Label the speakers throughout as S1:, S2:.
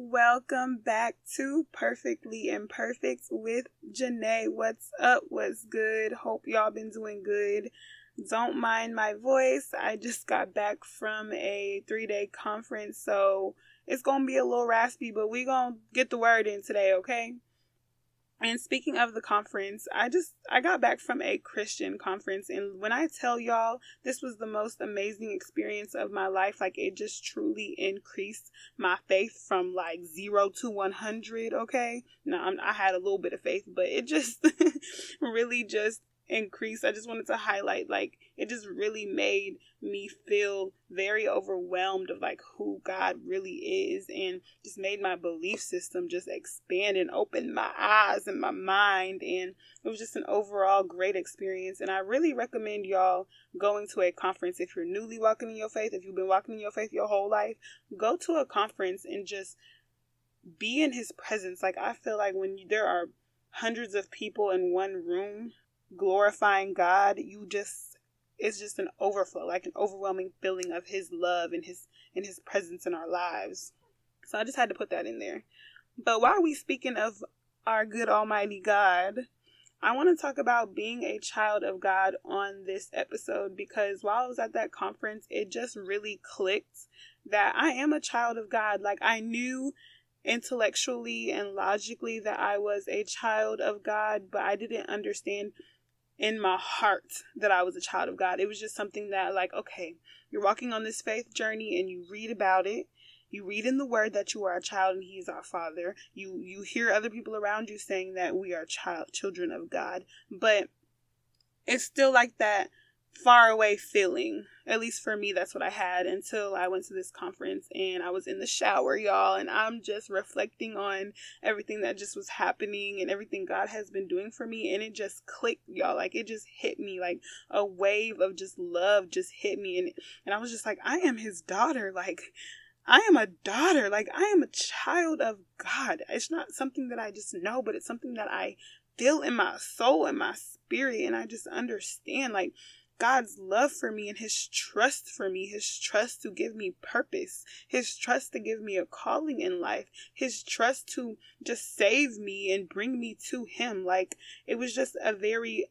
S1: Welcome back to Perfectly Imperfect with Janae. What's up? What's good? Hope y'all been doing good. Don't mind my voice. I just got back from a three day conference, so it's gonna be a little raspy, but we gonna get the word in today, okay? And speaking of the conference, I just I got back from a Christian conference and when I tell y'all this was the most amazing experience of my life, like it just truly increased my faith from like 0 to 100, okay? Now I'm, I had a little bit of faith, but it just really just increased. I just wanted to highlight like it just really made me feel very overwhelmed of like who God really is and just made my belief system just expand and open my eyes and my mind and it was just an overall great experience and I really recommend y'all going to a conference if you're newly walking in your faith, if you've been walking in your faith your whole life, go to a conference and just be in his presence. Like I feel like when you, there are hundreds of people in one room glorifying God, you just it's just an overflow, like an overwhelming feeling of his love and his and his presence in our lives. So I just had to put that in there. But while we speaking of our good almighty God, I want to talk about being a child of God on this episode because while I was at that conference, it just really clicked that I am a child of God. Like I knew intellectually and logically that I was a child of God, but I didn't understand in my heart that I was a child of God. It was just something that, like, okay, you're walking on this faith journey and you read about it. You read in the word that you are a child and he is our father. You you hear other people around you saying that we are child children of God. But it's still like that far away feeling. At least for me, that's what I had until I went to this conference and I was in the shower, y'all, and I'm just reflecting on everything that just was happening and everything God has been doing for me. And it just clicked, y'all. Like it just hit me like a wave of just love just hit me. And, and I was just like, I am his daughter. Like, I am a daughter. Like, I am a child of God. It's not something that I just know, but it's something that I feel in my soul and my spirit. And I just understand, like, God's love for me and his trust for me, his trust to give me purpose, his trust to give me a calling in life, his trust to just save me and bring me to him. Like it was just a very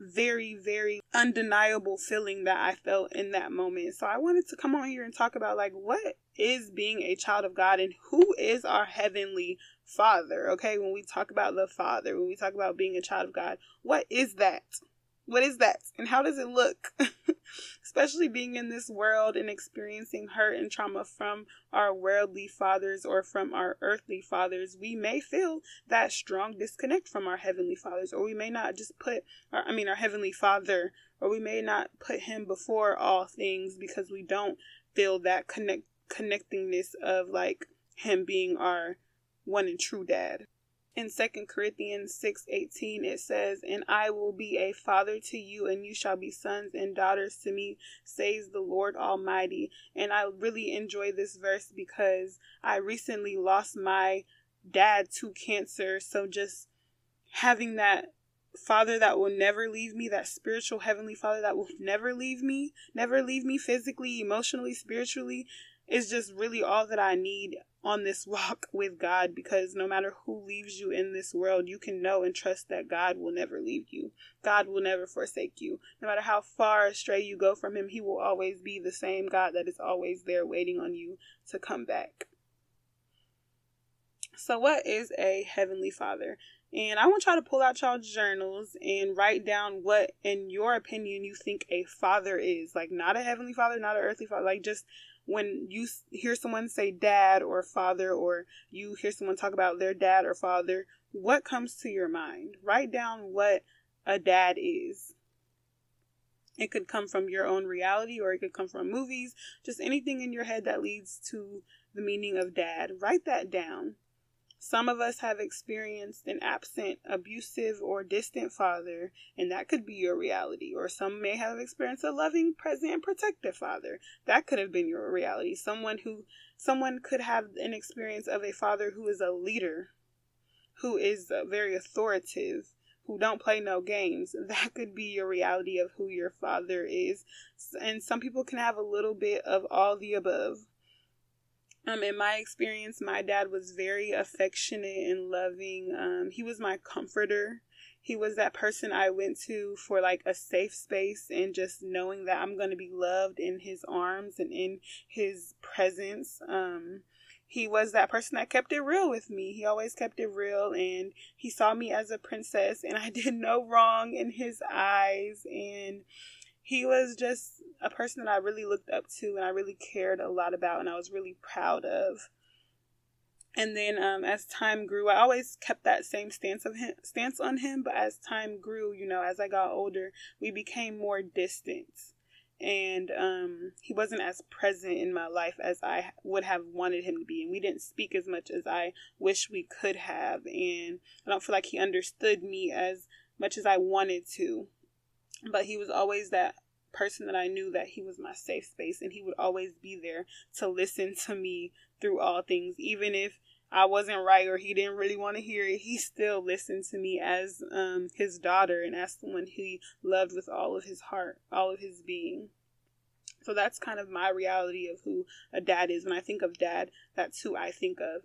S1: very, very undeniable feeling that I felt in that moment. So I wanted to come on here and talk about like what is being a child of God and who is our heavenly father. Okay, when we talk about the father, when we talk about being a child of God, what is that? What is that? And how does it look? Especially being in this world and experiencing hurt and trauma from our worldly fathers or from our earthly fathers, we may feel that strong disconnect from our heavenly fathers, or we may not just put, our, I mean, our heavenly father, or we may not put him before all things because we don't feel that connect connectingness of like him being our one and true dad in Second Corinthians 6:18 it says, "And I will be a father to you and you shall be sons and daughters to me," says the Lord Almighty. And I really enjoy this verse because I recently lost my dad to cancer, so just having that father that will never leave me, that spiritual heavenly father that will never leave me, never leave me physically, emotionally, spiritually, is just really all that I need on this walk with God because no matter who leaves you in this world, you can know and trust that God will never leave you. God will never forsake you. No matter how far astray you go from Him, He will always be the same God that is always there waiting on you to come back. So, what is a Heavenly Father? And I want y'all to pull out y'all journals and write down what, in your opinion, you think a father is. Like, not a heavenly father, not an earthly father, like just when you hear someone say dad or father, or you hear someone talk about their dad or father, what comes to your mind? Write down what a dad is. It could come from your own reality or it could come from movies, just anything in your head that leads to the meaning of dad. Write that down. Some of us have experienced an absent, abusive, or distant father, and that could be your reality. Or some may have experienced a loving, present, and protective father. That could have been your reality. Someone who someone could have an experience of a father who is a leader, who is very authoritative, who don't play no games. That could be your reality of who your father is. And some people can have a little bit of all the above. Um, in my experience, my dad was very affectionate and loving. Um, he was my comforter. He was that person I went to for like a safe space and just knowing that I'm going to be loved in his arms and in his presence. Um, he was that person that kept it real with me. He always kept it real and he saw me as a princess and I did no wrong in his eyes and he was just a person that I really looked up to and I really cared a lot about and I was really proud of. And then um, as time grew, I always kept that same stance of him, stance on him. But as time grew, you know, as I got older, we became more distant, and um, he wasn't as present in my life as I would have wanted him to be. And we didn't speak as much as I wish we could have. And I don't feel like he understood me as much as I wanted to. But he was always that person that I knew that he was my safe space and he would always be there to listen to me through all things, even if I wasn't right or he didn't really want to hear it. He still listened to me as um, his daughter and as someone he loved with all of his heart, all of his being. So that's kind of my reality of who a dad is. When I think of dad, that's who I think of.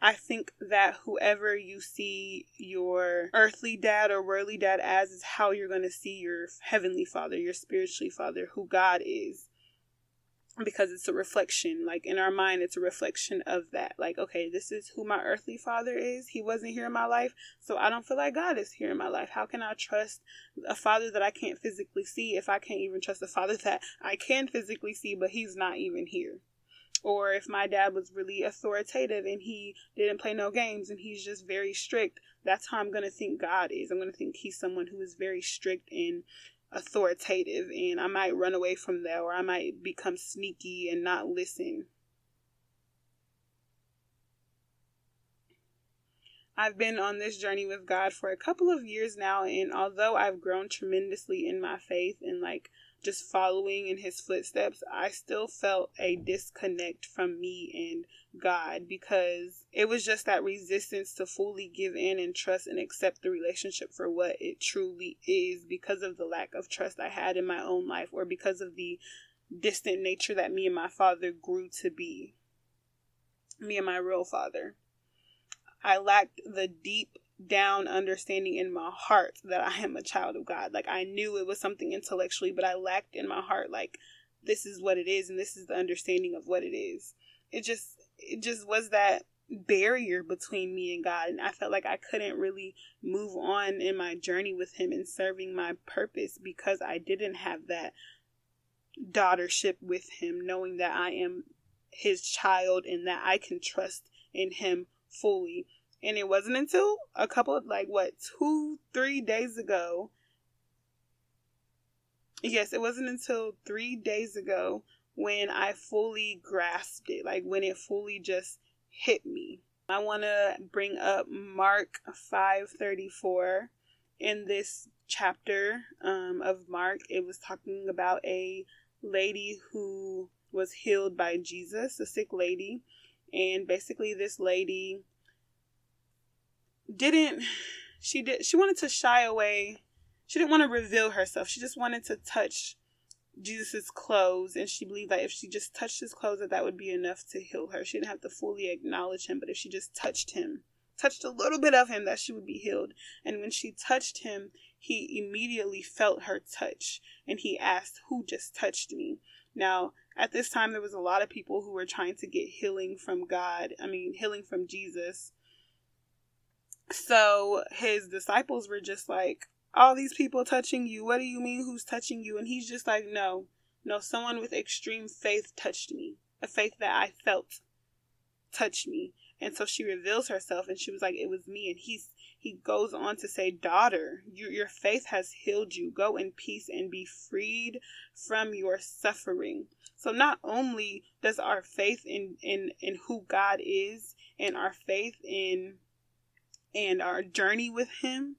S1: I think that whoever you see your earthly dad or worldly dad as is how you're going to see your heavenly father, your spiritually father, who God is. Because it's a reflection, like in our mind, it's a reflection of that. Like, okay, this is who my earthly father is. He wasn't here in my life, so I don't feel like God is here in my life. How can I trust a father that I can't physically see if I can't even trust a father that I can physically see, but he's not even here? Or if my dad was really authoritative and he didn't play no games and he's just very strict, that's how I'm going to think God is. I'm going to think he's someone who is very strict and authoritative, and I might run away from that or I might become sneaky and not listen. I've been on this journey with God for a couple of years now, and although I've grown tremendously in my faith and like just following in his footsteps, I still felt a disconnect from me and God because it was just that resistance to fully give in and trust and accept the relationship for what it truly is because of the lack of trust I had in my own life or because of the distant nature that me and my father grew to be. Me and my real father. I lacked the deep down understanding in my heart that I am a child of God. Like I knew it was something intellectually, but I lacked in my heart like this is what it is and this is the understanding of what it is. It just it just was that barrier between me and God and I felt like I couldn't really move on in my journey with him and serving my purpose because I didn't have that daughtership with him knowing that I am his child and that I can trust in him fully and it wasn't until a couple of, like, what, two, three days ago. Yes, it wasn't until three days ago when I fully grasped it, like, when it fully just hit me. I want to bring up Mark 534 in this chapter um, of Mark. It was talking about a lady who was healed by Jesus, a sick lady. And basically, this lady didn't she did she wanted to shy away. She didn't want to reveal herself. She just wanted to touch jesus's clothes and she believed that if she just touched his clothes that that would be enough to heal her. She didn't have to fully acknowledge him but if she just touched him touched a little bit of him that she would be healed. And when she touched him he immediately felt her touch and he asked who just touched me? Now at this time there was a lot of people who were trying to get healing from god i mean healing from jesus so his disciples were just like, All these people touching you, what do you mean who's touching you? And he's just like, No, no, someone with extreme faith touched me. A faith that I felt touched me. And so she reveals herself and she was like, It was me. And he's he goes on to say, Daughter, you, your faith has healed you. Go in peace and be freed from your suffering. So not only does our faith in, in, in who God is and our faith in and our journey with Him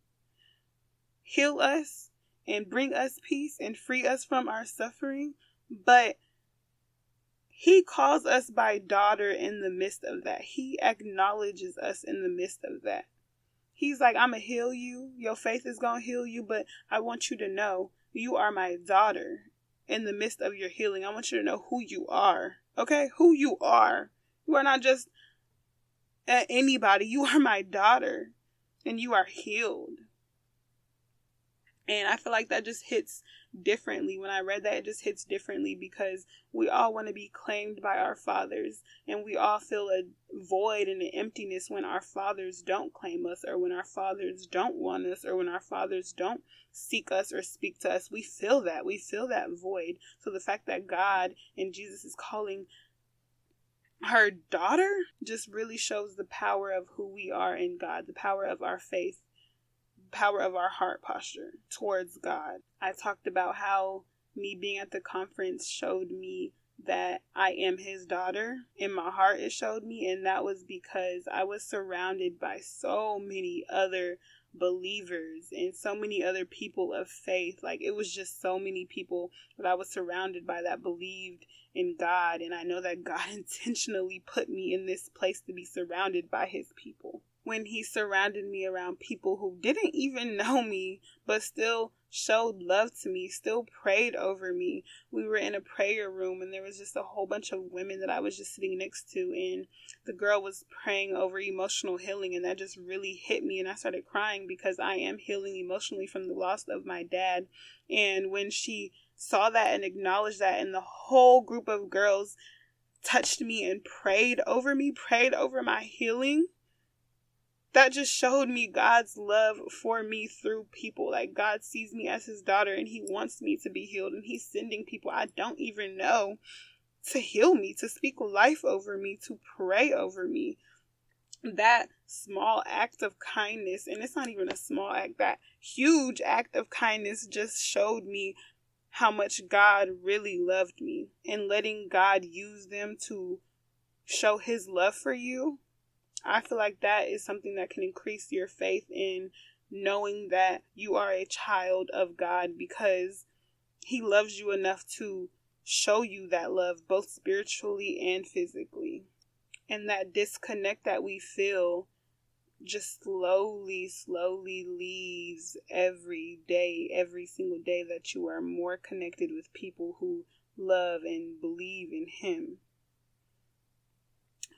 S1: heal us and bring us peace and free us from our suffering, but He calls us by daughter in the midst of that. He acknowledges us in the midst of that. He's like, I'm going to heal you. Your faith is going to heal you, but I want you to know you are my daughter in the midst of your healing. I want you to know who you are. Okay? Who you are You are not just anybody. You are my daughter and you are healed. And I feel like that just hits differently. When I read that, it just hits differently because we all want to be claimed by our fathers, and we all feel a void and an emptiness when our fathers don't claim us, or when our fathers don't want us, or when our fathers don't seek us or speak to us. We feel that. We feel that void. So the fact that God and Jesus is calling her daughter just really shows the power of who we are in God, the power of our faith power of our heart posture towards God. I talked about how me being at the conference showed me that I am his daughter. In my heart, it showed me, and that was because I was surrounded by so many other believers and so many other people of faith. Like it was just so many people that I was surrounded by that believed in God. And I know that God intentionally put me in this place to be surrounded by his people when he surrounded me around people who didn't even know me, but still showed love to me, still prayed over me. We were in a prayer room and there was just a whole bunch of women that I was just sitting next to and the girl was praying over emotional healing and that just really hit me and I started crying because I am healing emotionally from the loss of my dad. And when she saw that and acknowledged that and the whole group of girls touched me and prayed over me, prayed over my healing that just showed me God's love for me through people. Like God sees me as his daughter and he wants me to be healed and he's sending people I don't even know to heal me, to speak life over me, to pray over me. That small act of kindness, and it's not even a small act, that huge act of kindness just showed me how much God really loved me and letting God use them to show his love for you I feel like that is something that can increase your faith in knowing that you are a child of God because He loves you enough to show you that love both spiritually and physically. And that disconnect that we feel just slowly, slowly leaves every day, every single day that you are more connected with people who love and believe in Him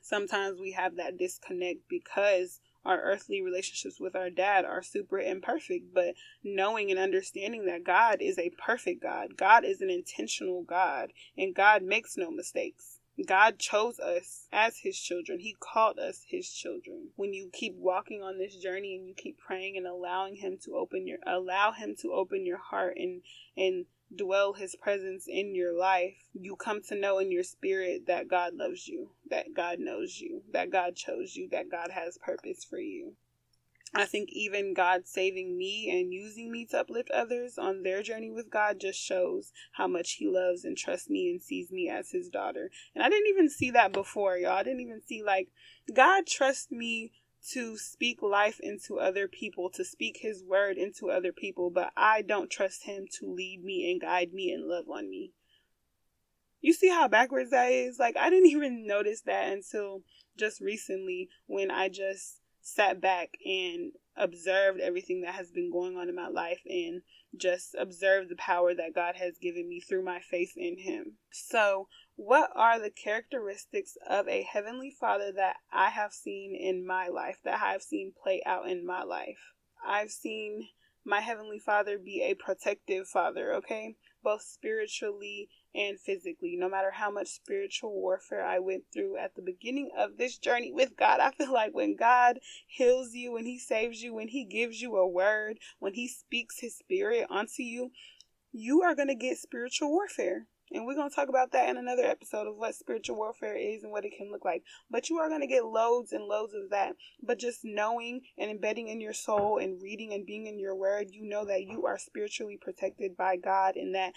S1: sometimes we have that disconnect because our earthly relationships with our dad are super imperfect, but knowing and understanding that God is a perfect God, God is an intentional God, and God makes no mistakes. God chose us as his children. He called us his children. When you keep walking on this journey and you keep praying and allowing him to open your allow him to open your heart and and dwell his presence in your life, you come to know in your spirit that God loves you, that God knows you, that God chose you, that God has purpose for you. I think even God saving me and using me to uplift others on their journey with God just shows how much He loves and trusts me and sees me as His daughter. And I didn't even see that before, y'all. I didn't even see, like, God trusts me to speak life into other people, to speak his word into other people, but I don't trust him to lead me and guide me and love on me. You see how backwards that is? Like, I didn't even notice that until just recently when I just sat back and observed everything that has been going on in my life and just observed the power that God has given me through my faith in Him. So, what are the characteristics of a heavenly father that I have seen in my life, that I have seen play out in my life? I've seen my heavenly father be a protective father, okay? Both spiritually and physically. No matter how much spiritual warfare I went through at the beginning of this journey with God, I feel like when God heals you, when He saves you, when He gives you a word, when He speaks His spirit onto you, you are going to get spiritual warfare. And we're going to talk about that in another episode of what spiritual warfare is and what it can look like. But you are going to get loads and loads of that. But just knowing and embedding in your soul and reading and being in your word, you know that you are spiritually protected by God and that,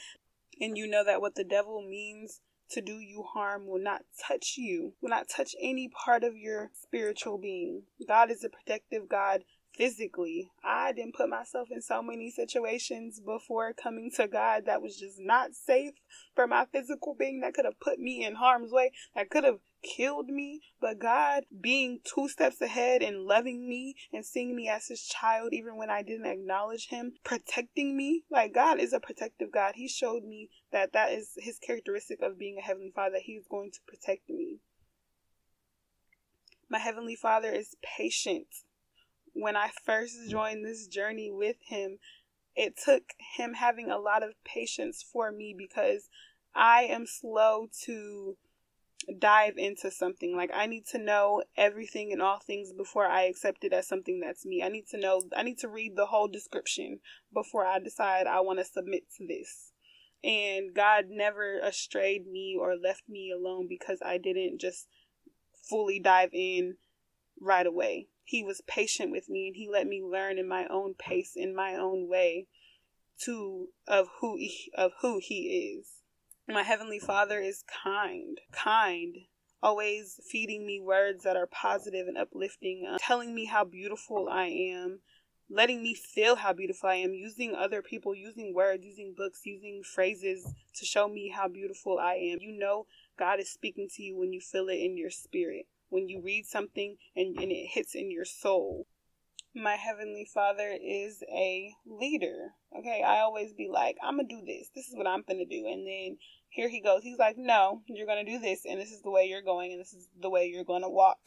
S1: and you know that what the devil means to do you harm will not touch you, will not touch any part of your spiritual being. God is a protective God physically. I didn't put myself in so many situations before coming to God that was just not safe for my physical being that could have put me in harm's way, that could have killed me. But God being two steps ahead and loving me and seeing me as his child, even when I didn't acknowledge him, protecting me. Like God is a protective God. He showed me that that is his characteristic of being a heavenly father. He is going to protect me. My Heavenly Father is patient. When I first joined this journey with Him, it took Him having a lot of patience for me because I am slow to dive into something. Like I need to know everything and all things before I accept it as something that's me. I need to know I need to read the whole description before I decide I want to submit to this. And God never astrayed me or left me alone because I didn't just fully dive in right away. He was patient with me and he let me learn in my own pace in my own way to of who he, of who he is. My Heavenly Father is kind, kind, always feeding me words that are positive and uplifting, uh, telling me how beautiful I am, letting me feel how beautiful I am, using other people, using words, using books, using phrases to show me how beautiful I am. You know, God is speaking to you when you feel it in your spirit, when you read something and, and it hits in your soul my heavenly father is a leader. Okay, I always be like, I'm gonna do this. This is what I'm gonna do, and then here he goes. He's like, No, you're gonna do this, and this is the way you're going, and this is the way you're gonna walk.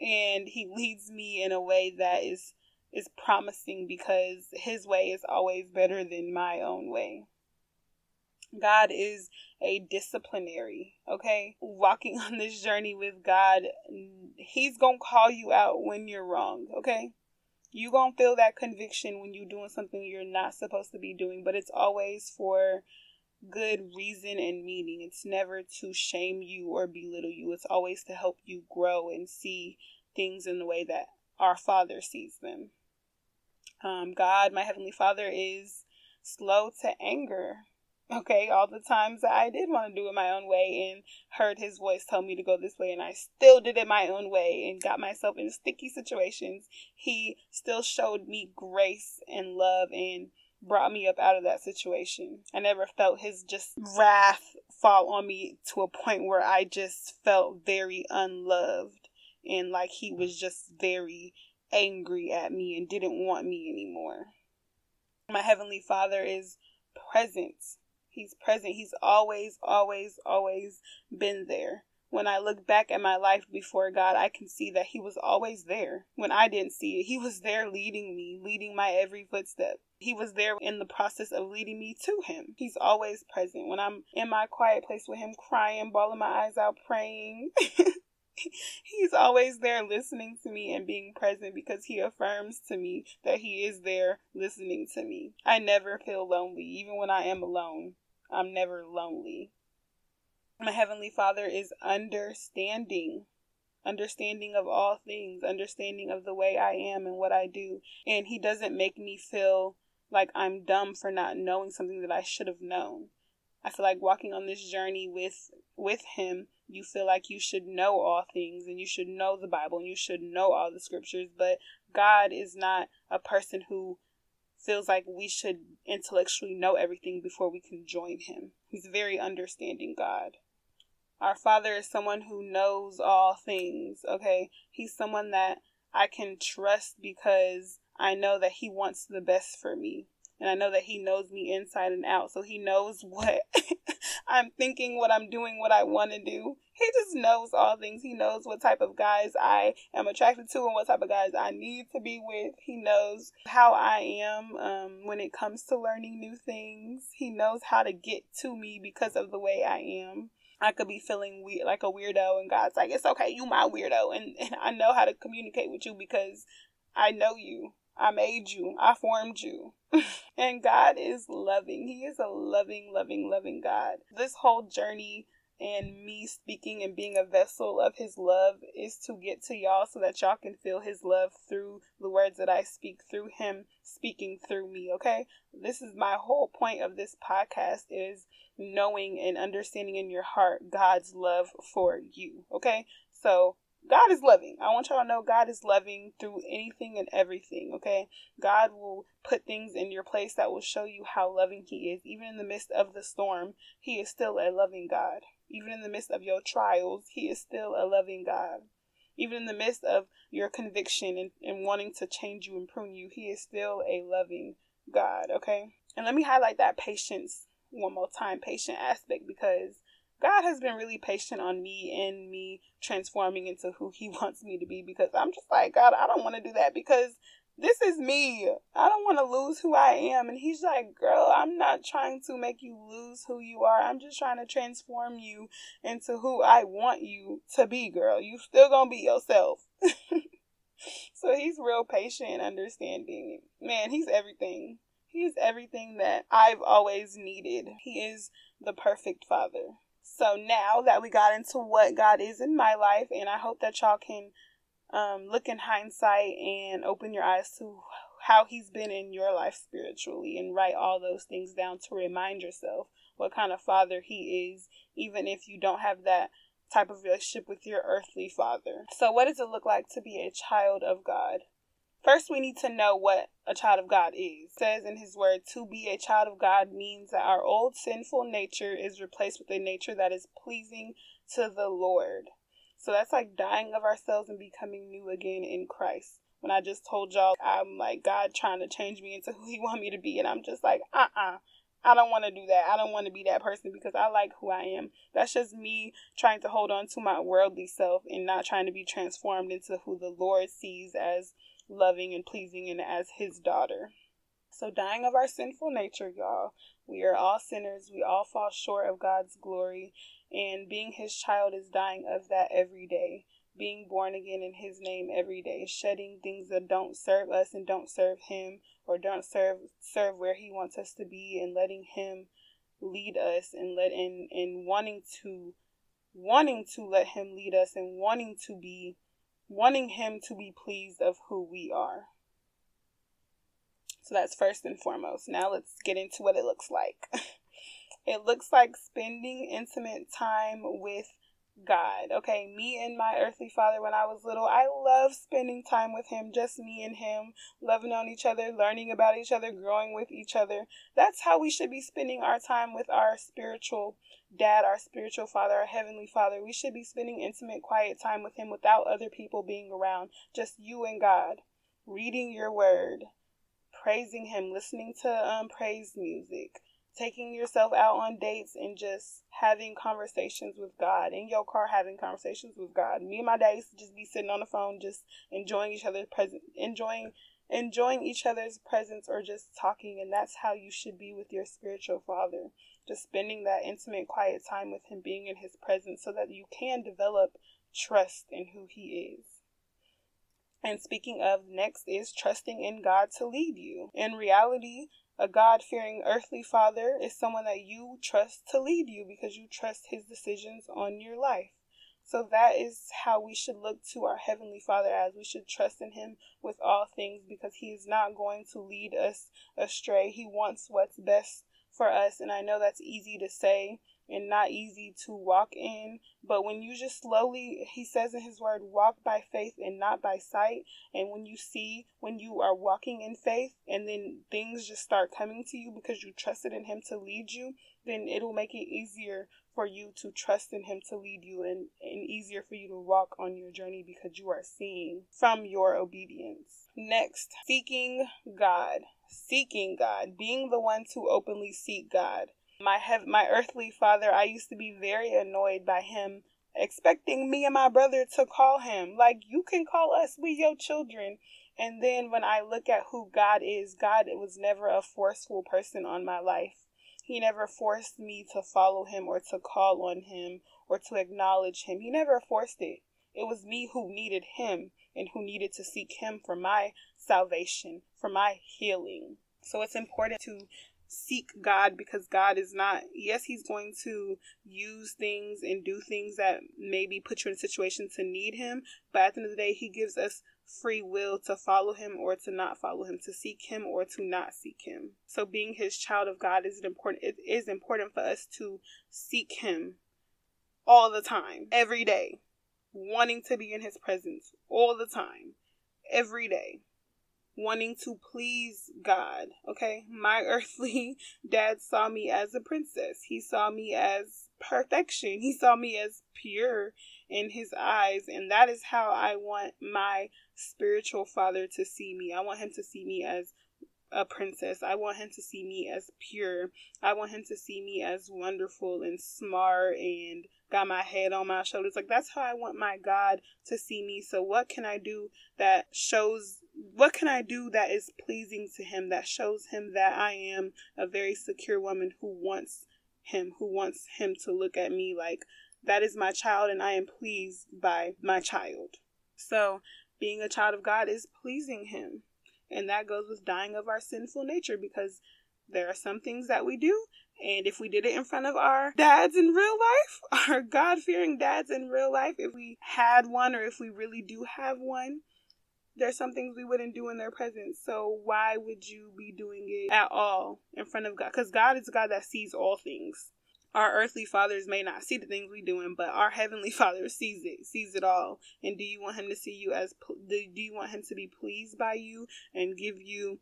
S1: And he leads me in a way that is is promising because his way is always better than my own way. God is a disciplinary, okay? Walking on this journey with God, he's going to call you out when you're wrong, okay? You gonna feel that conviction when you're doing something you're not supposed to be doing, but it's always for good reason and meaning. It's never to shame you or belittle you. It's always to help you grow and see things in the way that our Father sees them. Um, God, my Heavenly Father, is slow to anger. Okay, all the times that I did want to do it my own way and heard his voice tell me to go this way, and I still did it my own way and got myself in sticky situations, he still showed me grace and love and brought me up out of that situation. I never felt his just wrath fall on me to a point where I just felt very unloved and like he was just very angry at me and didn't want me anymore. My Heavenly Father is present He's present. He's always, always, always been there. When I look back at my life before God, I can see that He was always there. When I didn't see it, He was there leading me, leading my every footstep. He was there in the process of leading me to Him. He's always present. When I'm in my quiet place with Him, crying, bawling my eyes out, praying. he's always there listening to me and being present because he affirms to me that he is there listening to me. I never feel lonely, even when I am alone. I'm never lonely. My Heavenly Father is understanding, understanding of all things, understanding of the way I am and what I do. And He doesn't make me feel like I'm dumb for not knowing something that I should have known. I feel like walking on this journey with with him, you feel like you should know all things and you should know the Bible and you should know all the scriptures, but God is not a person who feels like we should intellectually know everything before we can join him. He's a very understanding God. Our Father is someone who knows all things, okay? He's someone that I can trust because I know that He wants the best for me and I know that he knows me inside and out. So he knows what I'm thinking, what I'm doing, what I want to do. He just knows all things. He knows what type of guys I am attracted to and what type of guys I need to be with. He knows how I am um, when it comes to learning new things. He knows how to get to me because of the way I am. I could be feeling weird, like a weirdo, and God's like, "It's okay, you my weirdo," and, and I know how to communicate with you because I know you. I made you. I formed you. and God is loving. He is a loving, loving, loving God. This whole journey and me speaking and being a vessel of his love is to get to y'all so that y'all can feel his love through the words that I speak through him speaking through me, okay? This is my whole point of this podcast is knowing and understanding in your heart God's love for you, okay? So God is loving. I want y'all to know God is loving through anything and everything, okay? God will put things in your place that will show you how loving He is. Even in the midst of the storm, He is still a loving God. Even in the midst of your trials, He is still a loving God. Even in the midst of your conviction and, and wanting to change you and prune you, He is still a loving God, okay? And let me highlight that patience one more time, patient aspect, because God has been really patient on me and me transforming into who He wants me to be because I'm just like, God, I don't want to do that because this is me. I don't want to lose who I am. And He's like, girl, I'm not trying to make you lose who you are. I'm just trying to transform you into who I want you to be, girl. You still gonna be yourself. so He's real patient and understanding. Man, He's everything. He's everything that I've always needed. He is the perfect father. So now that we got into what God is in my life, and I hope that y'all can um, look in hindsight and open your eyes to how He's been in your life spiritually and write all those things down to remind yourself what kind of father He is, even if you don't have that type of relationship with your earthly father. So, what does it look like to be a child of God? First, we need to know what a child of God is. It says in his word, to be a child of God means that our old sinful nature is replaced with a nature that is pleasing to the Lord. So that's like dying of ourselves and becoming new again in Christ. When I just told y'all, I'm like God trying to change me into who He want me to be, and I'm just like, uh uh-uh. uh I don't want to do that. I don't want to be that person because I like who I am. That's just me trying to hold on to my worldly self and not trying to be transformed into who the Lord sees as loving and pleasing and as his daughter. So, dying of our sinful nature, y'all. We are all sinners. We all fall short of God's glory. And being his child is dying of that every day. Being born again in his name every day. Shedding things that don't serve us and don't serve him or don't serve serve where he wants us to be and letting him lead us and let in and wanting to wanting to let him lead us and wanting to be wanting Him to be pleased of who we are. So that's first and foremost. Now let's get into what it looks like. it looks like spending intimate time with God. Okay, me and my earthly father when I was little, I love spending time with him, just me and him, loving on each other, learning about each other, growing with each other. That's how we should be spending our time with our spiritual dad, our spiritual father, our heavenly father. We should be spending intimate, quiet time with him without other people being around, just you and God, reading your word, praising him, listening to um, praise music taking yourself out on dates and just having conversations with God in your car, having conversations with God. Me and my dad used to just be sitting on the phone, just enjoying each other's presence, enjoying enjoying each other's presence, or just talking. And that's how you should be with your spiritual father. Just spending that intimate, quiet time with him, being in his presence, so that you can develop trust in who he is. And speaking of, next is trusting in God to lead you. In reality, a God fearing earthly father is someone that you trust to lead you because you trust his decisions on your life. So that is how we should look to our Heavenly Father as we should trust in Him with all things because He is not going to lead us astray. He wants what's best for us. And I know that's easy to say and not easy to walk in. But when you just slowly, he says in his word, walk by faith and not by sight. And when you see, when you are walking in faith and then things just start coming to you because you trusted in him to lead you, then it'll make it easier for you to trust in him to lead you and, and easier for you to walk on your journey because you are seeing from your obedience. Next, seeking God. Seeking God. Being the one to openly seek God. My hev- my earthly father, I used to be very annoyed by him expecting me and my brother to call him. Like, you can call us, we your children. And then when I look at who God is, God was never a forceful person on my life. He never forced me to follow him or to call on him or to acknowledge him. He never forced it. It was me who needed him and who needed to seek him for my salvation, for my healing. So it's important to seek God because God is not, yes, He's going to use things and do things that maybe put you in a situation to need Him, but at the end of the day, He gives us free will to follow Him or to not follow Him, to seek Him or to not seek Him. So, being His child of God is important. It is important for us to seek Him all the time, every day, wanting to be in His presence all the time, every day wanting to please God. Okay. My earthly dad saw me as a princess. He saw me as perfection. He saw me as pure in his eyes. And that is how I want my spiritual father to see me. I want him to see me as a princess. I want him to see me as pure. I want him to see me as wonderful and smart and got my head on my shoulders. Like that's how I want my God to see me. So what can I do that shows what can I do that is pleasing to him that shows him that I am a very secure woman who wants him, who wants him to look at me like that is my child and I am pleased by my child. So being a child of God is pleasing him. And that goes with dying of our sinful nature because there are some things that we do and if we did it in front of our dads in real life, our God fearing dads in real life, if we had one or if we really do have one, there's some things we wouldn't do in their presence. So why would you be doing it at all in front of God? Because God is a God that sees all things. Our earthly fathers may not see the things we're doing, but our heavenly Father sees it, sees it all. And do you want Him to see you as? Do you want Him to be pleased by you and give you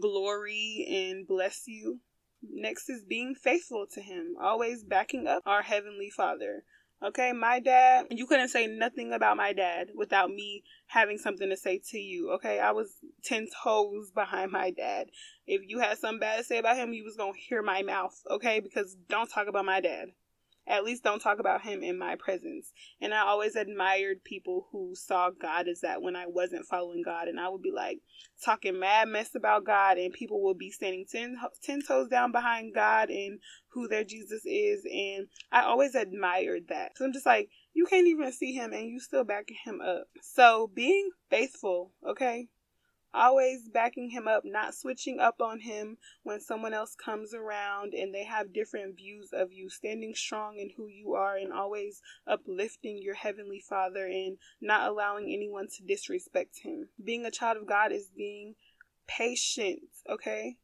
S1: glory and bless you? Next is being faithful to Him, always backing up our Heavenly Father. Okay, my dad, you couldn't say nothing about my dad without me having something to say to you. Okay, I was 10 toes behind my dad. If you had something bad to say about him, you was gonna hear my mouth. Okay, because don't talk about my dad at least don't talk about him in my presence. And I always admired people who saw God as that when I wasn't following God. And I would be like talking mad mess about God, and people would be standing ten, ten toes down behind God and who their Jesus is. And I always admired that. So I'm just like, you can't even see him and you still backing him up. So being faithful, okay? Always backing him up, not switching up on him when someone else comes around and they have different views of you, standing strong in who you are and always uplifting your heavenly Father and not allowing anyone to disrespect him. Being a child of God is being patient, okay?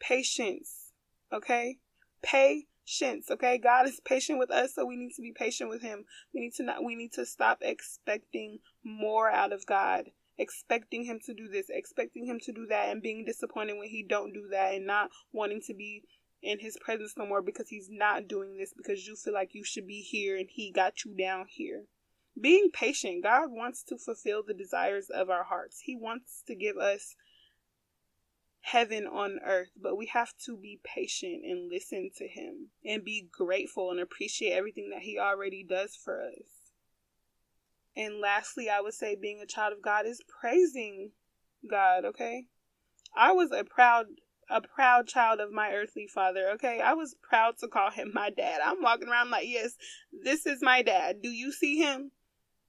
S1: Patience, okay? Patience, okay? God is patient with us, so we need to be patient with him. We need to not we need to stop expecting more out of God expecting him to do this, expecting him to do that, and being disappointed when he don't do that, and not wanting to be in his presence no more because he's not doing this because you feel like you should be here and he got you down here. Being patient, God wants to fulfill the desires of our hearts. He wants to give us heaven on earth, but we have to be patient and listen to him and be grateful and appreciate everything that he already does for us. And lastly, I would say being a child of God is praising God, okay? I was a proud a proud child of my earthly father, okay? I was proud to call him my dad. I'm walking around like, "Yes, this is my dad. Do you see him?"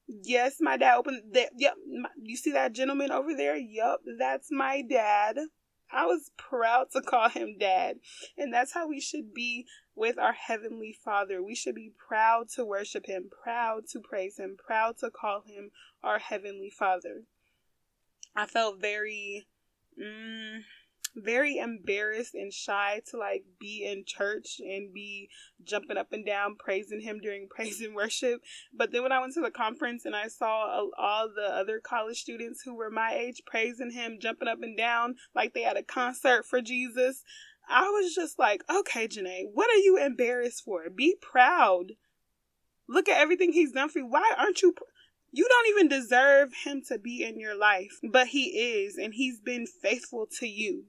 S1: Yes, my dad opened the yep, my, you see that gentleman over there? Yup, that's my dad. I was proud to call him dad. And that's how we should be with our Heavenly Father. We should be proud to worship Him, proud to praise Him, proud to call Him our Heavenly Father. I felt very. Mm, very embarrassed and shy to like be in church and be jumping up and down praising him during praise and worship. But then when I went to the conference and I saw uh, all the other college students who were my age praising him, jumping up and down like they had a concert for Jesus, I was just like, okay, Janae, what are you embarrassed for? Be proud. Look at everything he's done for you. Why aren't you? Pr- you don't even deserve him to be in your life, but he is, and he's been faithful to you.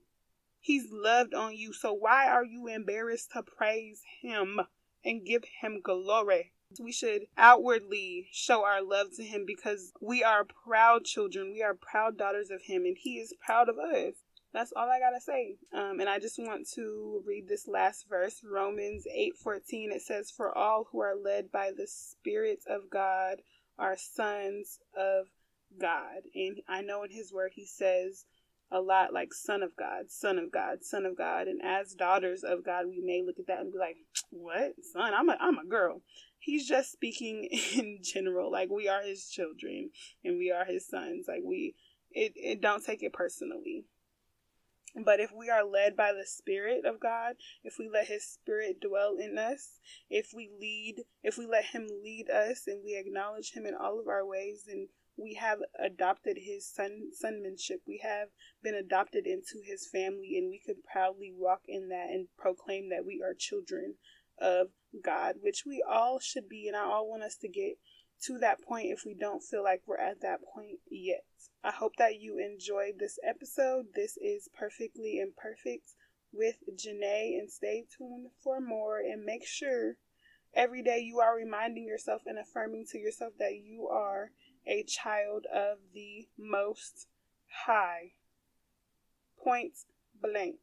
S1: He's loved on you. So why are you embarrassed to praise him and give him glory? We should outwardly show our love to him because we are proud children. We are proud daughters of him and he is proud of us. That's all I gotta say. Um, and I just want to read this last verse, Romans 8:14. It says, "For all who are led by the Spirit of God are sons of God." And I know in His Word He says, a lot like son of God, son of God, son of God. And as daughters of God, we may look at that and be like, what? Son, I'm a, I'm a girl. He's just speaking in general. Like we are his children and we are his sons. Like we, it, it don't take it personally. But if we are led by the Spirit of God, if we let His Spirit dwell in us, if we lead, if we let Him lead us and we acknowledge Him in all of our ways, and we have adopted his son sonmanship. We have been adopted into his family, and we could proudly walk in that and proclaim that we are children of God, which we all should be. And I all want us to get to that point if we don't feel like we're at that point yet. I hope that you enjoyed this episode. This is Perfectly Imperfect with Janae, and stay tuned for more. And make sure every day you are reminding yourself and affirming to yourself that you are a child of the Most High. Point blank.